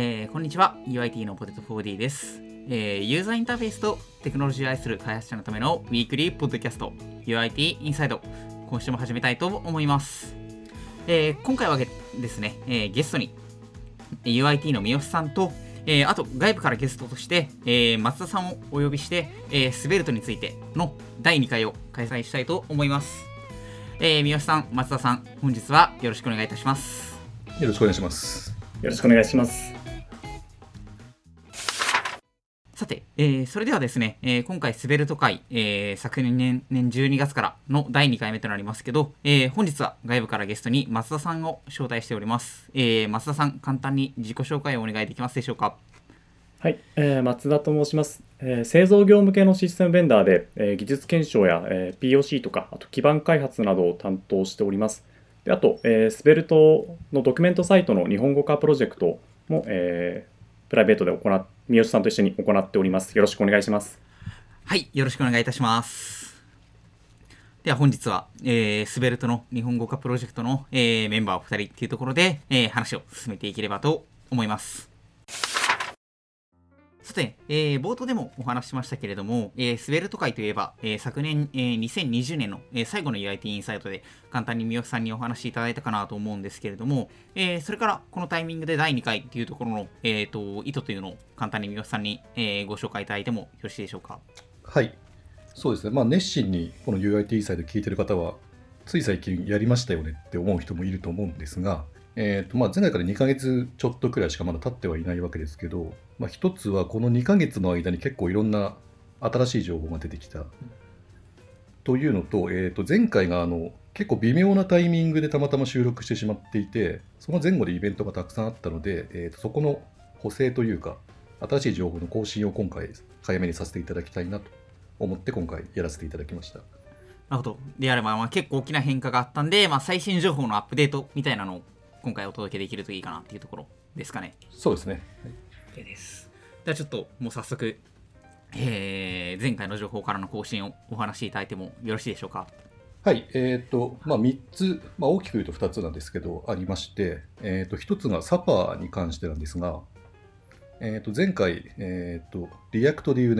えーこんにちは。UIT のポテト 4D です、えーユーザーインターフェースとテクノロジーを愛する開発者のためのウィークリーポッドキャスト UIT インサイド今週も始めたいと思います、えー今回はげですね、えーゲストに UIT の三好さんと、えーあと外部からゲストとして、えー松田さんをお呼びして、えースベルトについての第2回を開催したいと思います、えー三好さん松田さん本日はよろしくお願いいたします。よろしくお願いします。よろしくお願いします。えーそれではですね、えー今回、スベルト会、えー昨年年12月からの第2回目となりますけど、えー本日は外部からゲストに松田さんを招待しております。えー松田さん、簡単に自己紹介をお願いできますでしょうか？はい、えー松田と申します、えー製造業向けのシステムベンダーで、えー技術検証や、えー POC とか、あと基盤開発などを担当しております。であと、えースベルトのドキュメントサイトの日本語化プロジェクトも、えープライベートで行って三好さんと一緒に行っております。よろしくお願いします。はい、よろしくお願いいたします。では本日は、えースベルトの日本語化プロジェクトの、えーメンバーお二人っていうところで、えー話を進めていければと思います。さて、えー冒頭でもお話ししましたけれども、えースベルト会といえば、えー昨年、えー2020年の、えー最後の UIT インサイトで簡単に三好さんにお話しいただいたかなと思うんですけれども、えーそれからこのタイミングで第2回というところの、えー、と意図というのを簡単に三好さんに、えーご紹介いただいてもよろしいでしょうか？はい。そうですね。まあ、熱心にこの UIT インサイド聞いてる方は、つい最近やりましたよねって思う人もいると思うんですが、えーとまあ、前回から2ヶ月ちょっとくらいしかまだ経ってはいないわけですけど、まあ、一つはこの2ヶ月の間に結構いろんな新しい情報が出てきた。というのと、えー、と前回があの結構微妙なタイミングでたまたま収録してしまっていて、その前後でイベントがたくさんあったので、えー、とそこの補正というか、新しい情報の更新を今回早めにさせていただきたいなと思って今回やらせていただきました。なるほど。であれば、まあ、結構大きな変化があったんで、まあ、最新情報のアップデートみたいなのを今回お届けできるといいかなっていうところですかね。そうですね。OK です。ではちょっともう早速、えー前回の情報からの更新をお話しいただいてもよろしいでしょうか？はい、えっ、と、まあ、3つ、まあ、大きく言うと2つなんですけど、ありまして、えっ、と、1つがサパーに関してなんですが、えっ、と、前回、えっ、と、React でいう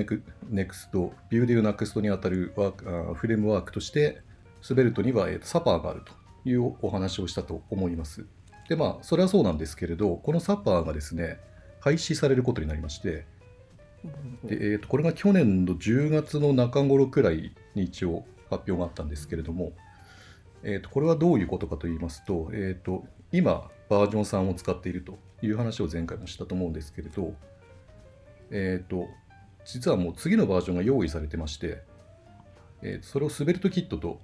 Next、Vue でいう Next にあたるワークあフレームワークとして、スベルトには、えーとサパーがあるというお話をしたと思います。で、まあ、それはそうなんですけれど、このサパーがですね、廃止されることになりまして、でえー、とこれが去年の10月の中頃くらいに一応発表があったんですけれども、えー、とこれはどういうことかと言いますと,、えー、と今バージョン3を使っているという話を前回もしたと思うんですけれど、えー、と実はもう次のバージョンが用意されてまして、えーとそれをスベルトキットと,、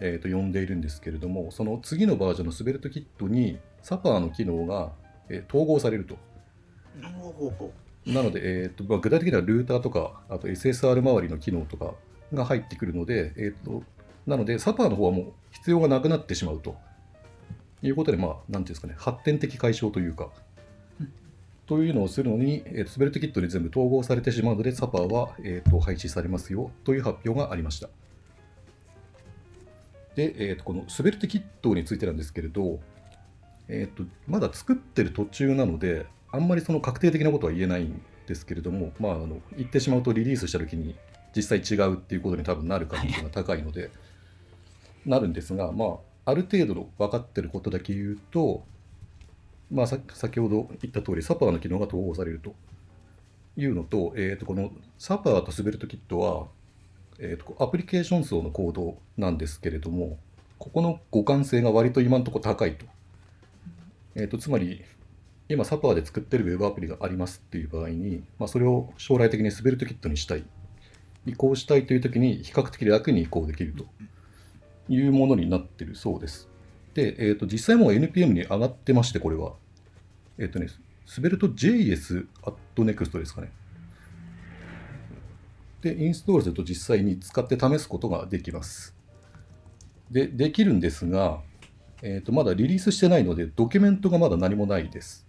えー、と呼んでいるんですけれどもその次のバージョンのスベルトキットにサパーの機能が、えー統合されると。なので、えーとまあ、具体的にはルーターとか、あと SSR 周りの機能とかが入ってくるので、えーとなので、サパーの方はもう必要がなくなってしまうと。いうことで、まあ、なんていうんですかね、発展的解消というか、というのをするのに、えーとスベルトキットに全部統合されてしまうので、サパーは、えーと廃止されますよという発表がありました。で、えーとこのスベルトキットについてなんですけれど、えーとまだ作ってる途中なので、あんまりその確定的なことは言えないんですけれども、まあ、あの言ってしまうとリリースしたときに実際違うっていうことに多分なる可能性が高いので、なるんですが、まあ、ある程度の分かってることだけ言うと、まあ、さ先ほど言った通り、サパーの機能が統合されるというのと、えー、とこのサパーとスベルトキットは、えー、とアプリケーション層のコードなんですけれども、ここの互換性が割と今のところ高いと。えー、とつまり、今、サパーで作ってるウェブアプリがありますっていう場合に、まあ、それを将来的にスベルトキットにしたい、移行したいというときに、比較的楽に移行できるというものになっているそうです。で、えー、と実際もう NPM に上がってまして、これは。えっ、とね、スベルト JS at Next ですかね。で、インストールすると実際に使って試すことができます。で、できるんですが、えー、とまだリリースしてないので、ドキュメントがまだ何もないです。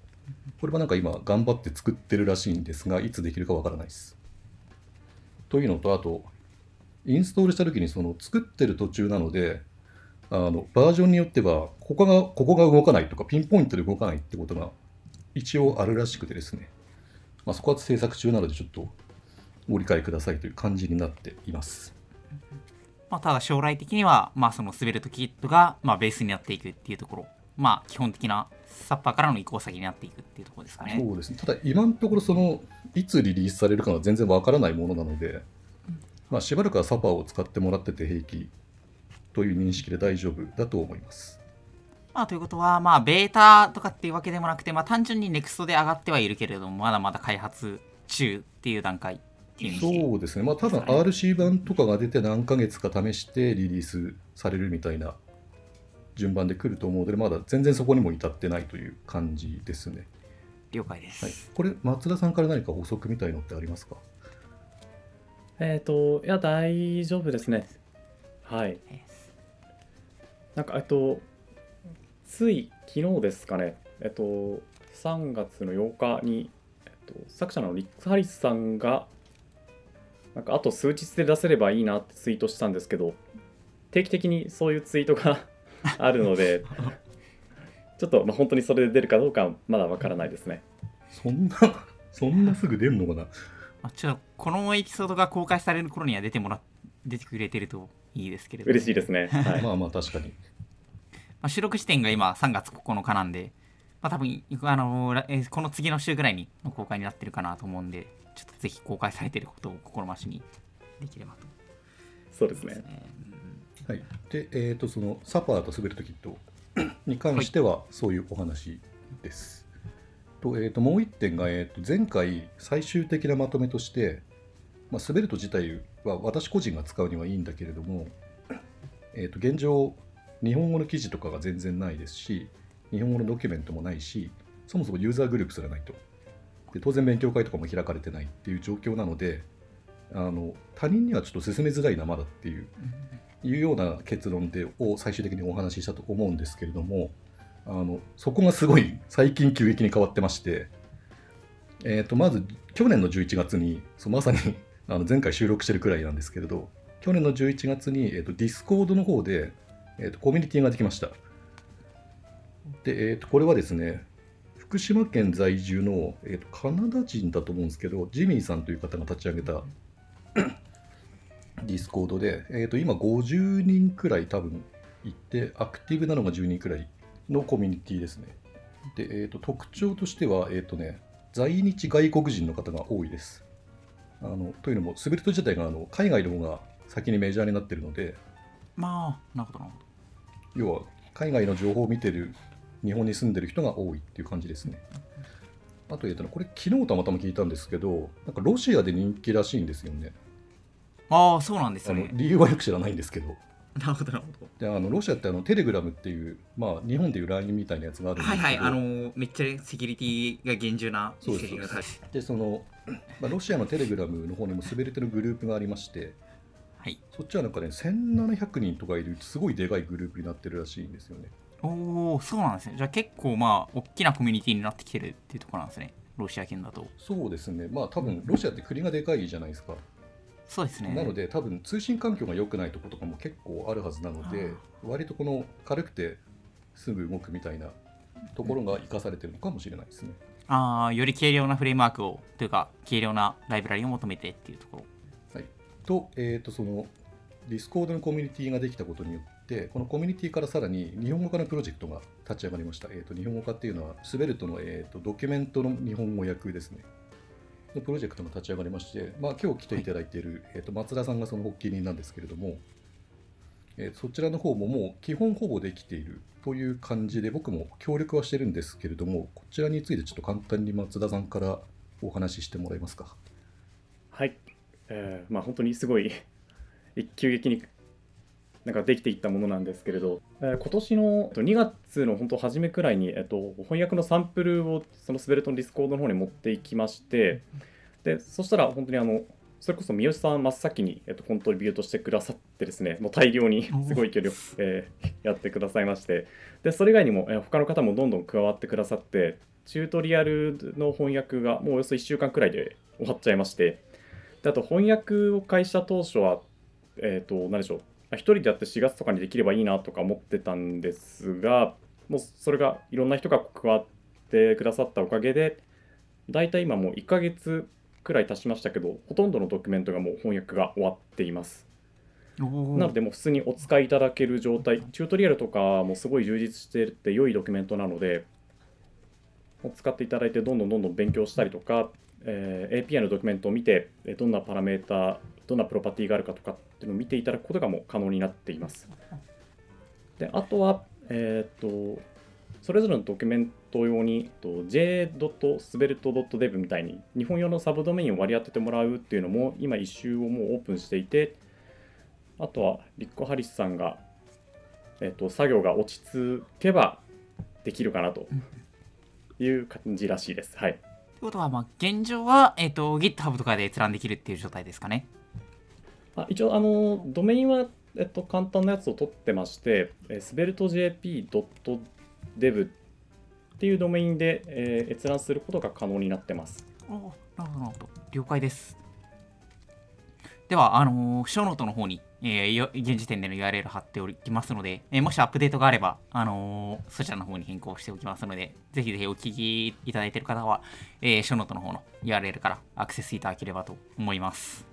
これはなんか今、頑張って作ってるらしいんですが、いつできるかわからないです。というのと、あと、インストールしたときにその作ってる途中なので、あのバージョンによってはここが、ここが動かないとか、ピンポイントで動かないってことが一応あるらしくてですね、まあ、そこは制作中なのでちょっとご理解くださいという感じになっています。まあ、ただ将来的には、まあ、その滑るとキットが、まあ、ベースになっていくっていうところ、まあ、基本的なサッパーからの移行先になっていくっていうところですかね。そうですね。ただ今のところそのいつリリースされるかは全然わからないものなので、まあ、しばらくはサパーを使ってもらってて平気という認識で大丈夫だと思います。まあ、ということは、まあ、ベータとかっていうわけでもなくて、まあ、単純に NEXT で上がってはいるけれども、まだまだ開発中っていう段階っていう認識そうですね、まあ多分 RC 版とかが出て何ヶ月か試してリリースされるみたいな順番で来ると思うので、まだ全然そこにも至ってないという感じですね。了解です。はい、これ、松田さんから何か補足みたいのってありますか？えっ、と、いや、大丈夫ですね。はい。なんか、えっと、つい昨日ですかね、えっと、3月の8日に、えっと、作者のリック・ハリスさんが、なんか、あと数日で出せればいいなってツイートしたんですけど、定期的にそういうツイートがあるので、ちょっと、まあ、本当にそれで出るかどうかはまだわからないですね。そんな、そんなすぐ出るのかな？まあ、ちょっとこのエピソードが公開される頃には出てもら出てくれてるといいですけれども嬉しいですね。はい。まあまあ確かに。まあ、収録時点が今3月9日なんで、まあ、多分あのーえーこの次の週ぐらいにの公開になってるかなと思うんで、ちょっとぜひ公開されてることを心増しにできればと。そうですね。えはい、で、えー、とそのサパーと滑るときと に関してはそういうお話です。とえー、ともう一点が、えー、と前回最終的なまとめとして、まあ、滑ると自体は私個人が使うにはいいんだけれども、えー、と現状日本語の記事とかが全然ないですし日本語のドキュメントもないしそもそもユーザーグループすらないと。で当然勉強会とかも開かれてないっていう状況なのであの他人にはちょっと進めづらいなまだっていういうような結論でを最終的にお話ししたと思うんですけれどもあのそこがすごい最近急激に変わってまして、えー、とまず去年の11月にそうまさに あの前回収録してるくらいなんですけれど去年の11月に、えー、と Discord の方で、えー、とコミュニティができました。で、えー、とこれはですね福島県在住の、えー、とカナダ人だと思うんですけどジミーさんという方が立ち上げた Discord で、えー、と今50人くらい多分いて、アクティブなのが10人くらいのコミュニティですね。で、えー、と特徴としては、えーとね、在日外国人の方が多いです。あのというのも、スベルト自体があの海外の方が先にメジャーになっているので、ーまあ、なるほどなるほど。要は海外の情報を見てる日本に住んでる人が多いっていう感じですね。あと、えーとね、これ、昨日たまたま聞いたんですけど、なんかロシアで人気らしいんですよね。ああ、そうなんですね。理由はよく知らないんですけど。なるほど、なるほであのロシアってあのテレグラムっていう、まあ、日本でいう LINE みたいなやつがあど。るんですけど、はいはい、あのーめっちゃセキュリティが厳重なそうですセキュリティがされてでその、まあ、ロシアのテレグラムの方にも滑れてるグループがありましてはい。そっちはなんかね1700人とかいるすごいでかいグループになってるらしいんですよねおお、そうなんですね。じゃあ結構まあ、大きなコミュニティになってきてるっていうところなんですね。ロシア圏だと。そうですねまあ多分ロシアって国がでかいじゃないですかそうですね。なので多分通信環境が良くないところとかも結構あるはずなので割とこの軽くてすぐ動くみたいなところが生かされてるのかもしれないですね。ああ、より軽量なフレームワークを、というか、軽量なライブラリを求めてっていうところ。と,、えー、とその Discord のコミュニティができたことによってこのコミュニティからさらに日本語化のプロジェクトが立ち上がりました、えー、と日本語化っていうのは Svelte の、えー、とドキュメントの日本語訳ですねのプロジェクトが立ち上がりまして、まあ、今日来ていただいている、えー、と松田さんがその発起人なんですけれども、えーそちらの方ももう基本ほぼできているという感じで僕も協力はしてるんですけれどもこちらについてちょっと簡単に松田さんからお話ししてもらえますか？はい、えーまあ本当にすごい一急激になんかできていったものなんですけれど、えー今年のえっと2月の本当初めくらいに、えっと、翻訳のサンプルをその Svelte の Discord の方に持っていきましてでそしたら本当にあのそれこそ三好さん真っ先に、えっと、コントリビュートしてくださってですねもう大量にすごい距離を、えーやってくださいましてでそれ以外にも、えー他の方もどんどん加わってくださってチュートリアルの翻訳がもうおよそ1週間くらいで終わっちゃいましてであと翻訳を開始した当初は、えっ、と、何でしょう、一人でやって4月とかにできればいいなとか思ってたんですが、もうそれがいろんな人が加わってくださったおかげで大体今もう1ヶ月くらい経ちましたけどほとんどのドキュメントがもう翻訳が終わっています。なのでもう普通にお使いいただける状態チュートリアルとかもすごい充実してて良いドキュメントなので使っていただいてどんどんどんどん勉強したりとか、えー API のドキュメントを見てどんなパラメータどんなプロパティがあるかとかっていうのを見ていただくことがもう可能になっていますであとは、えー、とそれぞれのドキュメント用に j.svelte.dev みたいに日本用のサブドメインを割り当ててもらうっていうのも今一周をもうオープンしていてあとはリッコ・ハリスさんが、えー、と作業が落ち着けばできるかなという感じらしいです。はい、ことは、まあ、現状は、えっ、と、GitHub とかで閲覧できるっていう状態ですかね。あ一応あのドメインは、えっと、簡単なやつを取ってまして、えー、sveltejp.dev っていうドメインで、えー閲覧することが可能になってます。おーなるほど、なるほど。了解です。では、あのー、ショーノートの方に、えーよ現時点での URL 貼っておきますので、えーもしアップデートがあれば、あのーそちらの方に変更しておきますので、ぜひぜひお聞きいただいている方は、えーショーノートの方の URL からアクセスいただければと思います。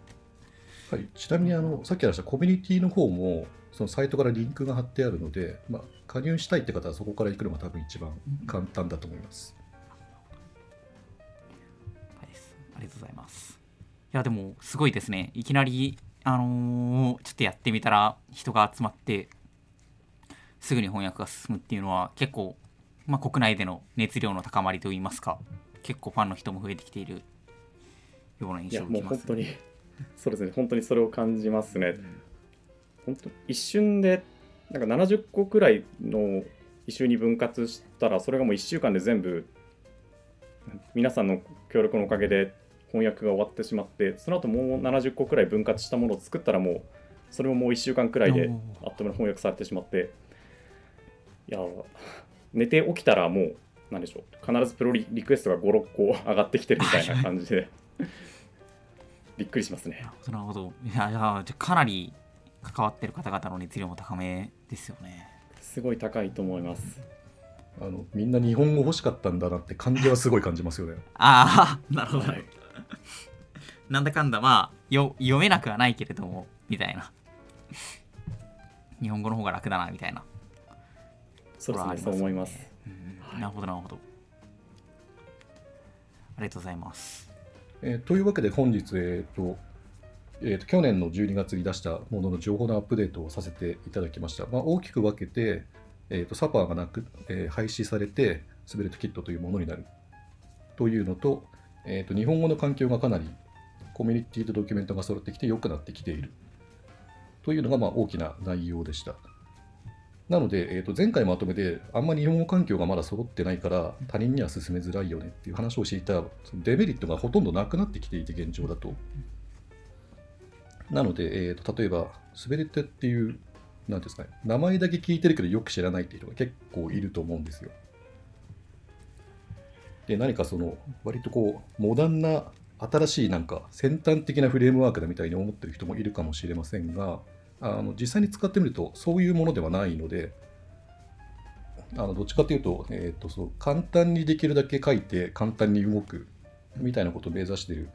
はい、ちなみにあのさっき話したコミュニティの方もそのサイトからリンクが貼ってあるので、まあ、加入したいって方はそこから行くのが多分一番簡単だと思います。はいですありがとうございます。いや、でも、すごいですね。いきなり、あのーちょっとやってみたら、人が集まって、すぐに翻訳が進むっていうのは、結構、まあ、国内での熱量の高まりといいますか、結構ファンの人も増えてきているような印いや象を受けます。もう本当にそうですね本当にそれを感じますね。本当一瞬でなんか70個くらいの一周に分割したらそれがもう1週間で全部皆さんの協力のおかげで翻訳が終わってしまってその後もう70個くらい分割したものを作ったらもうそれももう1週間くらいであっという間に翻訳されてしまっていや寝て起きたらもう何でしょう必ずプロリリクエストが56個上がってきてるみたいな感じでびっくりしますねなるほど。いや、いやじゃあかなり関わってる方々の熱量も高めですよね。すごい高いと思いますあのみんな日本語欲しかったんだなって感じはすごい感じますよね。ああ、なるほど。はい なんだかんだまあよ読めなくはないけれどもみたいな。日本語の方が楽だなみたいな、そうですねそう思います。なるほどなるほど。ありがとうございます。えーというわけで本日、えーとえーと去年の12月に出したものの情報のアップデートをさせていただきました。まあ、大きく分けて、えーとサパーがなく、えー廃止されて、スベルトキットというものになる。というのと、えーと日本語の環境がかなりコミュニティとドキュメントが揃ってきて良くなってきているというのがまあ大きな内容でした。なので、えーと前回まとめであんまり日本語環境がまだ揃ってないから他人には進めづらいよねっていう話をしていたそのデメリットがほとんどなくなってきていて現状だと。なので、えーと例えば、スベレテっていう、なんですかね、名前だけ聞いてるけどよく知らないっていう人が結構いると思うんですよ。で、何かその、割とこう、モダンな、新しいなんか先端的なフレームワークだみたいに思ってる人もいるかもしれませんが、あの実際に使ってみるとそういうものではないので、あのどっちかというと,、えー、とそう簡単にできるだけ書いて簡単に動くみたいなことを目指している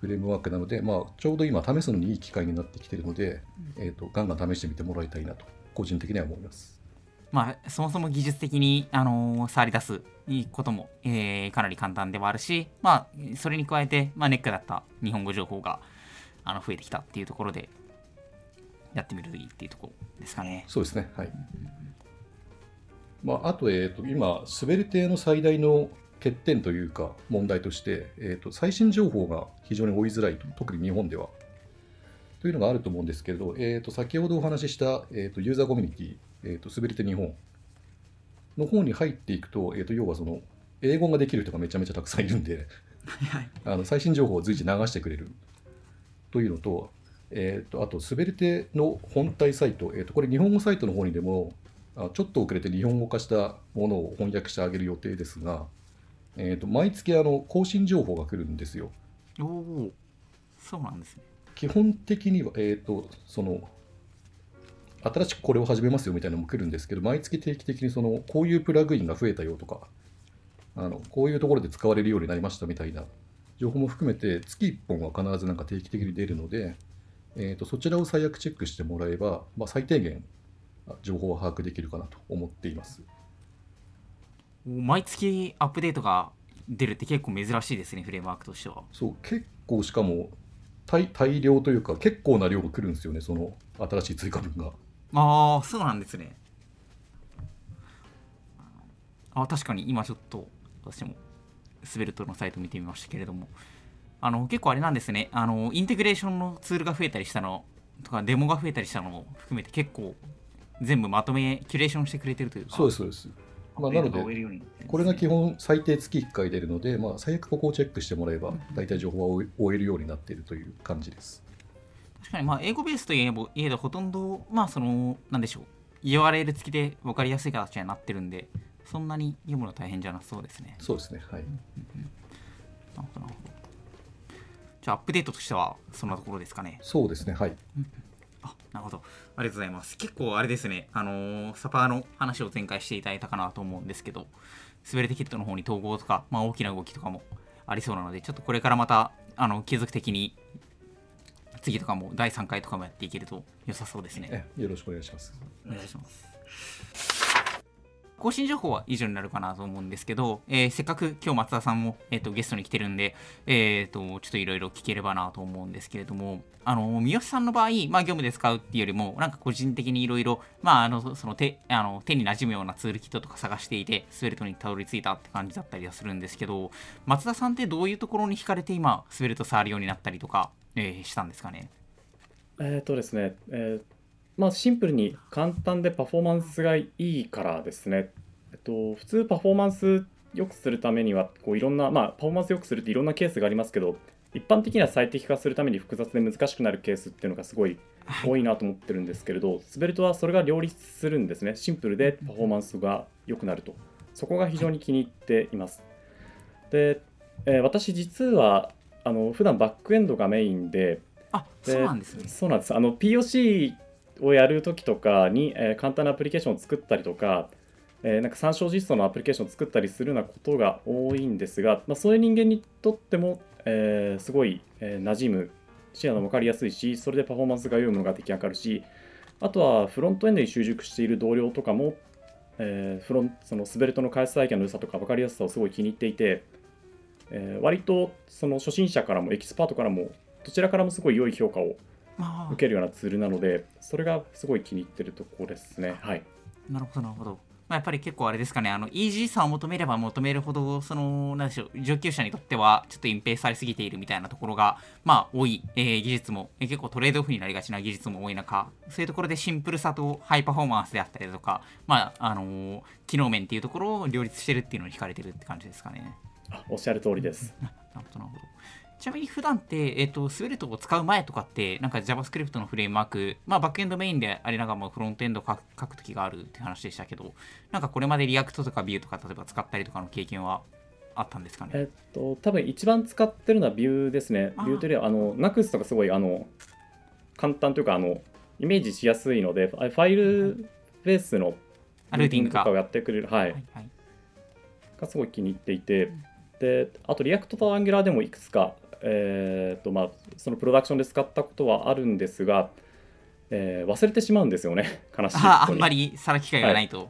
フレームワークなので、まあ、ちょうど今試すのにいい機会になってきているので、えー、とガンガン試してみてもらいたいなと個人的には思います。まあそもそも技術的に、あのー触り出すことも、えーかなり簡単ではあるしまあそれに加えて、まあ、ネックだった日本語情報があの増えてきたっていうところでやってみるといいっていうところですかねそうですね。はい。まあ、あと、えー、と今、スベルテの最大の欠点というか問題として、えー、と最新情報が非常に追いづらいと、特に日本では。というのがあると思うんですけれど、えー、と先ほどお話しした、えー、とユーザーコミュニティ、えー、とスベルテ日本。の方に入っていくと、えー、と要はその英語ができる人がめちゃめちゃたくさんいるんで、はい あの最新情報を随時流してくれる。というのと、えー、とあと、スベルテの本体サイト、えー、とこれ、日本語サイトの方にでも、あちょっと遅れて日本語化したものを翻訳してあげる予定ですが、えー、と毎月あの更新情報が来るんですよ。おおそうなんですね。基本的には、えー、とその新しくこれを始めますよみたいなのも来るんですけど、毎月定期的にそのこういうプラグインが増えたよとか、あのこういうところで使われるようになりましたみたいな情報も含めて月1本は必ずなんか定期的に出るので、えー、とそちらを最悪チェックしてもらえば、まあ、最低限情報を把握できるかなと思っています。毎月アップデートが出るって結構珍しいですねフレームワークとしては。そう結構しかも大大量というか結構な量が来るんですよねその新しい追加分がああそうなんですね。あ確かに今ちょっと私もスベルトのサイト見てみましたけれども。あの結構あれなんですね。あのインテグレーションのツールが増えたりしたのとかデモが増えたりしたのも含めて結構全部まとめキュレーションしてくれてるというかそうですそうです。まあ、なので、これが基本最低月1回出るので、まあ、最悪ここをチェックしてもらえば、大体情報は追えるようになっているという感じです。確かに、まあ、英語ベースといえば、いえどほとんど、まあ、その、なんでしょう、URL 付きで分かりやすい形になってるんで、そんなに読むの大変じゃなそうですね。そうですね、はい。なるほど、なるほど。じゃあ、アップデートとしては、そんなところですかね。そうですね、はい。あなるほど。ありがとうございます。結構あれですね、あのー、サパーの話を前回していただいたかなと思うんですけど、滑れてキットの方に統合とか、まあ、大きな動きとかもありそうなので、ちょっとこれからまた、あの、継続的に、次とかも第3回とかもやっていけると良さそうですね。よろしくお願いします。お願いします。更新情報は以上になるかなと思うんですけど、えー、せっかく今日松田さんも、えーと、ゲストに来てるんで、えーと、ちょっといろいろ聞ければなと思うんですけれども、あの三好さんの場合、まあ、業務で使うっていうよりも、なんか個人的にいろいろ、まあ、あのその手あの手に馴染むようなツールキットとか探していて、スウェルトにたどり着いたって感じだったりはするんですけど、松田さんってどういうところに惹かれて今、スウェルト触るようになったりとか、えー、したんですかね？えっ、とですね、えーまあ、シンプルに簡単でパフォーマンスがいいからですね。えっと、普通パフォーマンス良くするためにはこういろんな、まあ、パフォーマンス良くするっていろんなケースがありますけど一般的には最適化するために複雑で難しくなるケースっていうのがすごい多いなと思ってるんですけれど、スベルトはそれが両立するんですねシンプルでパフォーマンスが良くなるとそこが非常に気に入っていますで、えー、私実はあの普段バックエンドがメインであそうなんですね。そうなんです。あの POC をやるときとかに、えー、簡単なアプリケーションを作ったりとかえー、なんか参照実装のアプリケーションを作ったりするようなことが多いんですが、まあ、そういう人間にとっても、えー、すごい、えー、馴染む視野の分かりやすいし、それでパフォーマンスが良いものが出来上がるし、あとはフロントエンドに習熟している同僚とかも、えー、フロンそのスベルトの開発体験の良さとか分かりやすさをすごい気に入っていて、えー、割とその初心者からもエキスパートからもどちらからもすごい良い評価を受けるようなツールなので、それがすごい気に入ってるところですね。はい。なるほど、なるほど。まあ、やっぱり結構あれですかね、あの、イージーさを求めれば求めるほど、その、なんでしょう、上級者にとっては、ちょっと隠蔽されすぎているみたいなところが、まあ、多い、えー、技術も、えー、結構トレードオフになりがちな技術も多い中、そういうところでシンプルさとハイパフォーマンスであったりとか、まあ、あのー、機能面っていうところを両立してるっていうのに惹かれてるって感じですかね。あおっしゃる通りです。なるほど、なるほど。ちなみに普段って、えっ、ー、と、 Svelte を使う前とかって、なんか JavaScript のフレームワーク、まあバックエンドメインでありながらもフロントエンド書くときがあるって話でしたけど、なんかこれまで React とか Vue とか例えば使ったりとかの経験はあったんですかね？えっと、多分一番使ってるのは Vue ですね。 Vue というよりは、あの、Nux とかすごい、あの、簡単というか、あの、イメージしやすいので、ファイルベースのルーティングとかをやってくれる、はい、はいはい、がすごい気に入っていて、で、あと React と Angular でもいくつかえーとまあ、そのプロダクションで使ったことはあるんですが、えー、忘れてしまうんですよね、悲しいああんまりさら機会がないと、はい、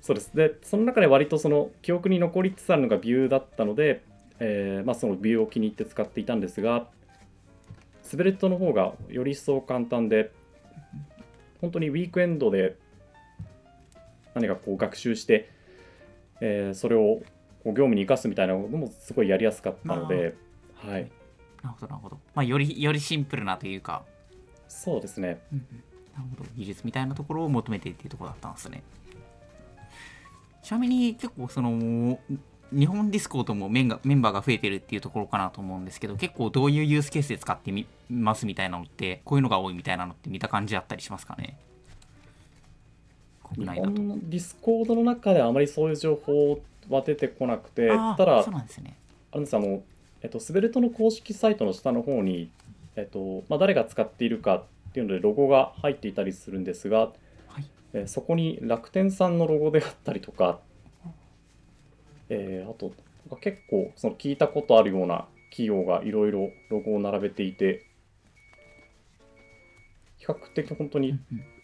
そうです。でその中で割とその記憶に残りつつあるのが Vue だったので、えーまあ、その Vue を気に入って使っていたんですが Svelte の方がより一層簡単で本当にウィークエンドで何かこう学習して、えー、それを業務に生かすみたいなのもすごいやりやすかったので、はい。なるほど、なるほど。まあ、より、よりシンプルなというか。そうですね。うん、なるほど。技術みたいなところを求めてっていうところだったんですね。ちなみに、結構、その、日本 Discord もメンがメンバーが増えてるっていうところかなと思うんですけど、結構どういうユースケースで使ってみますみたいなのって、こういうのが多いみたいなのって見た感じあったりしますかね？国内だと。 Discord の中であまりそういう情報は出てこなくて、ただ、そうなんですね。あのえっと、 Svelte の公式サイトの下の方に、えっとまあ、誰が使っているかっていうのでロゴが入っていたりするんですが、はい、えそこに楽天さんのロゴであったりとか、えーあとなんか結構その聞いたことあるような企業がいろいろロゴを並べていて比較的本当に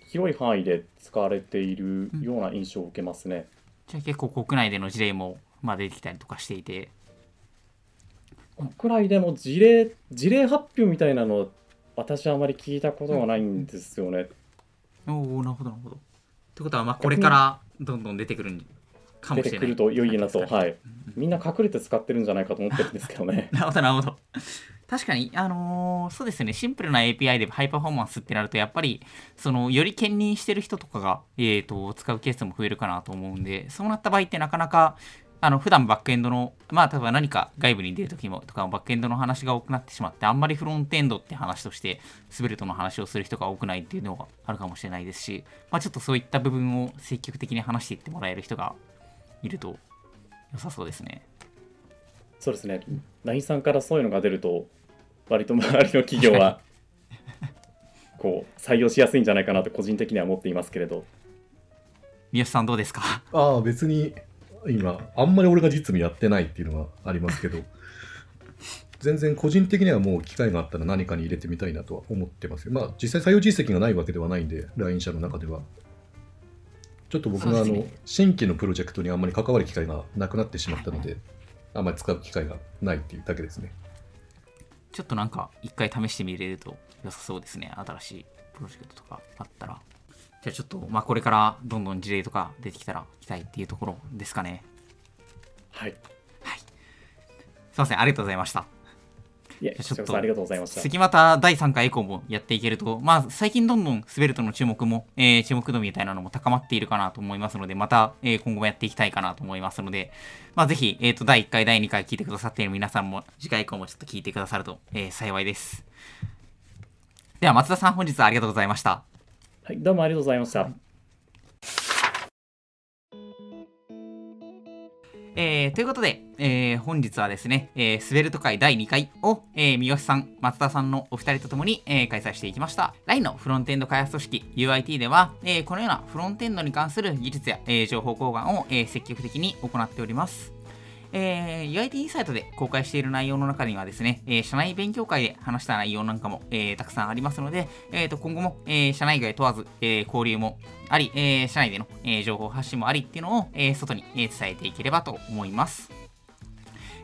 広い範囲で使われているような印象を受けますね。じゃあ結構国内での事例も、まあ、出てきたりとかしていて。国内でも事例事例発表みたいなの私はあまり聞いたことがないんですよね。おおなるほどなるほど。ってことはまあこれからどんどん出てくるかもしれない。出てくると良いなと、はい、みんな隠れて使ってるんじゃないかと思ってるんですけどね。なるほど、なるほど。確かに、あのーそうですね、シンプルな API でハイパフォーマンスってなると、やっぱり、その、より兼任してる人とかが、えー、と、使うケースも増えるかなと思うんで、そうなった場合ってなかなか、あの、普段バックエンドの、まあ、例えば何か外部に出るときも、とか、バックエンドの話が多くなってしまって、あんまりフロントエンドって話として、スベルトの話をする人が多くないっていうのがあるかもしれないですし、まあ、ちょっとそういった部分を積極的に話していってもらえる人がいると良さそうですね。そうですね、LINE さんからそういうのが出ると、割と周りの企業はこう採用しやすいんじゃないかなと個人的には思っていますけれど、三好さんどうですか？ああ、別に今、あんまり俺が実務やってないっていうのはありますけど、全然個人的にはもう機会があったら何かに入れてみたいなとは思ってますよ。まあ、実際採用実績がないわけではないんで、LINE 社の中では。ちょっと僕があの、新規のプロジェクトにあんまり関わる機会がなくなってしまったので、あんまり使う機会がないっていうだけですね。ちょっとなんか一回試してみれると良さそうですね。新しいプロジェクトとかあったら。じゃあちょっと、まあこれからどんどん事例とか出てきたら行きたいっていうところですかね。はい、すいません、ありがとうございました。いえ、ちょっとありがとうございました。次また第3回以降もやっていけると、まあ最近どんどんスベルトの注目も、えー注目度みたいなのも高まっているかなと思いますので、また、えー今後もやっていきたいかなと思いますので、まあぜひ、えっ、と、第1回、第2回聞いてくださっている皆さんも、次回以降もちょっと聞いてくださると、えー幸いです。では、松田さん本日はありがとうございました。はい、どうもありがとうございました。えーということで、えー本日はですね、えースベルト会第2回を、えー三好さん、松田さんのお二人と共に、えー開催していきました。LINE のフロントエンド開発組織 UIT では、えーこのようなフロントエンドに関する技術や、えー情報交換を、えー積極的に行っております。えー UIT インサイトで公開している内容の中にはですね、えー社内勉強会で話した内容なんかも、えーたくさんありますので、えーと今後も、えー社内外問わず、えー交流もあり、えー社内での、えー情報発信もありっていうのを、えー外に、えー伝えていければと思います。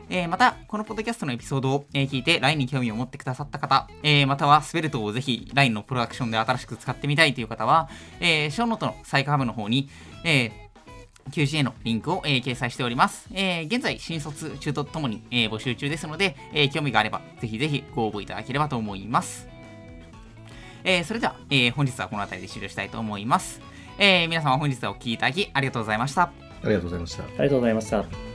えーまた、このポッドキャストのエピソードを、えー聞いて LINE に興味を持ってくださった方、えーまたはスベルトをぜひ LINE のプロダクションで新しく使ってみたいという方は、えーショーノートのサイカハブの方に、えー QGA のリンクを、えー掲載しております。えー現在、新卒、中途ともに、えー募集中ですので、えー興味があれば、ぜひぜひご応募いただければと思います。えーそれでは、えー本日はこの辺りで終了したいと思います。えー皆様本日はお聴きいただきありがとうございました。ありがとうございました。ありがとうございました。